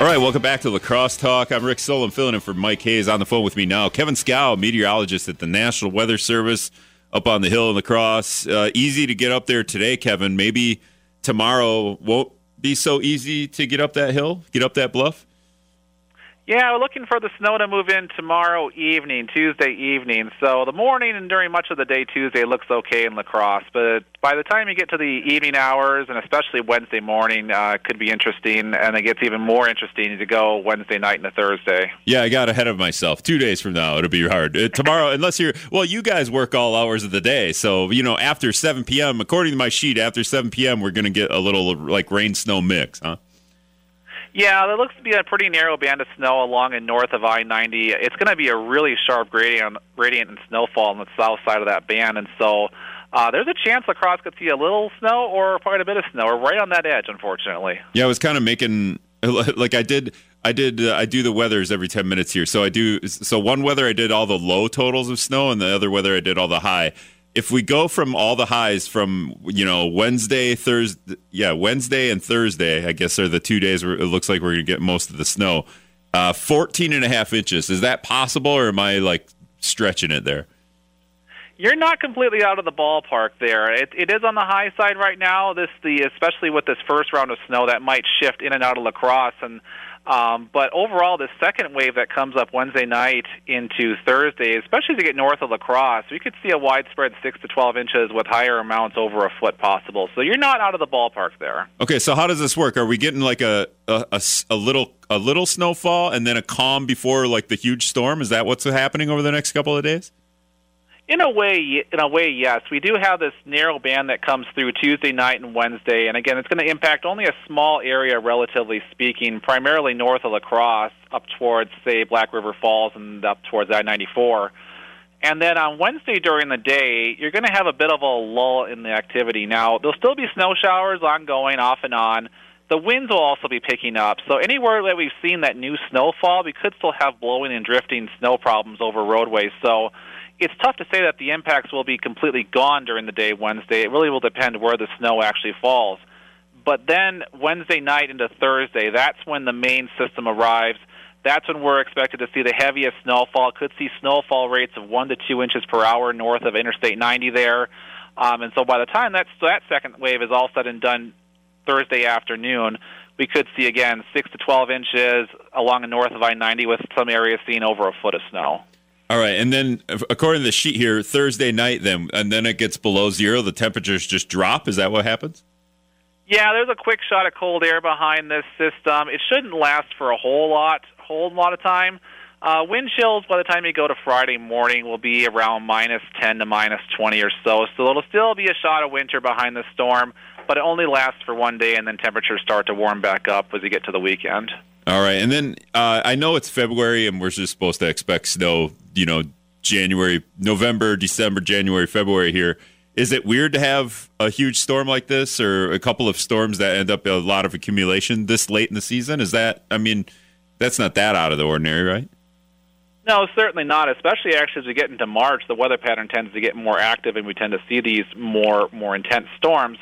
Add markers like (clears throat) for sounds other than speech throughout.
All right, welcome back to La Crosse Talk. I'm Rick Solon, filling in for Mike Hayes. On the phone with me now, Kevin Skow, meteorologist at the National Weather Service up on the hill in La Crosse. Uh, easy to get up there today, Kevin. Maybe tomorrow won't be so easy to get up that hill, get up that bluff. Yeah, we're looking for the snow to move in tomorrow evening, Tuesday evening. So the morning and during much of the day Tuesday looks okay in La Crosse, but by the time you get to the evening hours and especially Wednesday morning, uh, could be interesting, and it gets even more interesting to go Wednesday night and Thursday. Yeah, I got ahead of myself. Two days from now, it'll be hard. Uh, tomorrow, (laughs) unless you're well, you guys work all hours of the day, so you know after 7 p.m. According to my sheet, after 7 p.m. we're going to get a little like rain snow mix, huh? Yeah, there looks to be a pretty narrow band of snow along and north of I-90. It's going to be a really sharp gradient, gradient and snowfall on the south side of that band, and so uh, there's a chance La Crosse could see a little snow or quite a bit of snow. We're right on that edge, unfortunately. Yeah, I was kind of making (laughs) like I did. I did. Uh, I do the weathers every ten minutes here. So I do. So one weather I did all the low totals of snow, and the other weather I did all the high if we go from all the highs from you know Wednesday, Thursday, yeah, Wednesday and Thursday, I guess are the two days where it looks like we're gonna get most of the snow. Uh, 14 and a half inches. Is that possible, or am I like stretching it there? You're not completely out of the ballpark there. It, it is on the high side right now. This the especially with this first round of snow that might shift in and out of La Crosse and um, but overall, the second wave that comes up Wednesday night into Thursday, especially to get north of La Crosse, we could see a widespread 6 to 12 inches with higher amounts over a foot possible. So you're not out of the ballpark there. Okay, so how does this work? Are we getting like a, a, a, a little a little snowfall and then a calm before like the huge storm? Is that what's happening over the next couple of days? In a way, in a way, yes. We do have this narrow band that comes through Tuesday night and Wednesday, and again, it's going to impact only a small area, relatively speaking, primarily north of La Crosse, up towards, say, Black River Falls and up towards I-94. And then on Wednesday during the day, you're going to have a bit of a lull in the activity. Now, there'll still be snow showers ongoing, off and on. The winds will also be picking up. So anywhere that we've seen that new snowfall, we could still have blowing and drifting snow problems over roadways. So it's tough to say that the impacts will be completely gone during the day Wednesday. It really will depend where the snow actually falls. But then Wednesday night into Thursday, that's when the main system arrives. That's when we're expected to see the heaviest snowfall. Could see snowfall rates of one to two inches per hour north of Interstate 90 there. Um, and so by the time that that second wave is all said and done Thursday afternoon, we could see again six to 12 inches along the north of I-90 with some areas seeing over a foot of snow. All right, and then according to the sheet here, Thursday night, then and then it gets below zero. The temperatures just drop. Is that what happens? Yeah, there's a quick shot of cold air behind this system. It shouldn't last for a whole lot, whole lot of time. Uh, wind chills by the time you go to Friday morning will be around minus 10 to minus 20 or so. So it'll still be a shot of winter behind the storm, but it only lasts for one day, and then temperatures start to warm back up as you get to the weekend. All right, and then uh, I know it's February, and we're just supposed to expect snow. You know, January, November, December, January, February. Here, is it weird to have a huge storm like this, or a couple of storms that end up a lot of accumulation this late in the season? Is that? I mean, that's not that out of the ordinary, right? No, certainly not. Especially actually as we get into March, the weather pattern tends to get more active, and we tend to see these more more intense storms.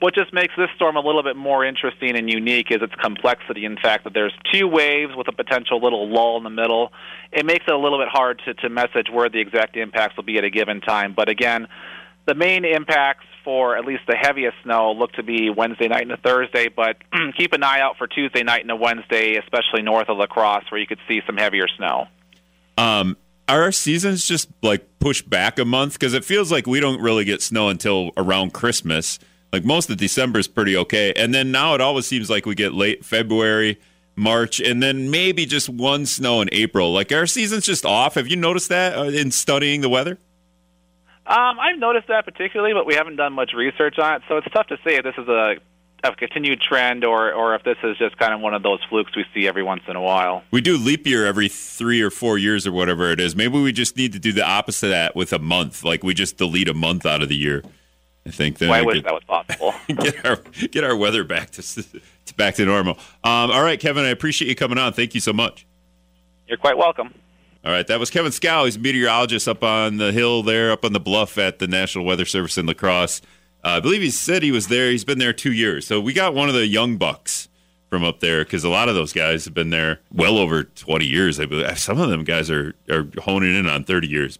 What just makes this storm a little bit more interesting and unique is its complexity. In fact, that there's two waves with a potential little lull in the middle. It makes it a little bit hard to, to message where the exact impacts will be at a given time. But again, the main impacts for at least the heaviest snow look to be Wednesday night and a Thursday, but (clears throat) keep an eye out for Tuesday night and a Wednesday, especially north of La Crosse, where you could see some heavier snow. Um, are our seasons just like pushed back a month? Because it feels like we don't really get snow until around Christmas. Like most of December is pretty okay, and then now it always seems like we get late February, March, and then maybe just one snow in April. Like our season's just off. Have you noticed that uh, in studying the weather? Um, I've noticed that particularly, but we haven't done much research on it, so it's tough to say if this is a a continued trend or or if this is just kind of one of those flukes we see every once in a while. We do leap year every three or four years or whatever it is. Maybe we just need to do the opposite of that with a month. Like we just delete a month out of the year. I think then well, I wish get, that was possible. (laughs) get our get our weather back to, to back to normal. Um, all right, Kevin, I appreciate you coming on. Thank you so much. You're quite welcome. All right, that was Kevin Skow. He's a meteorologist up on the hill there, up on the bluff at the National Weather Service in La Crosse. Uh, I believe he said he was there. He's been there two years. So we got one of the young bucks from up there because a lot of those guys have been there well over 20 years. I believe some of them guys are are honing in on 30 years.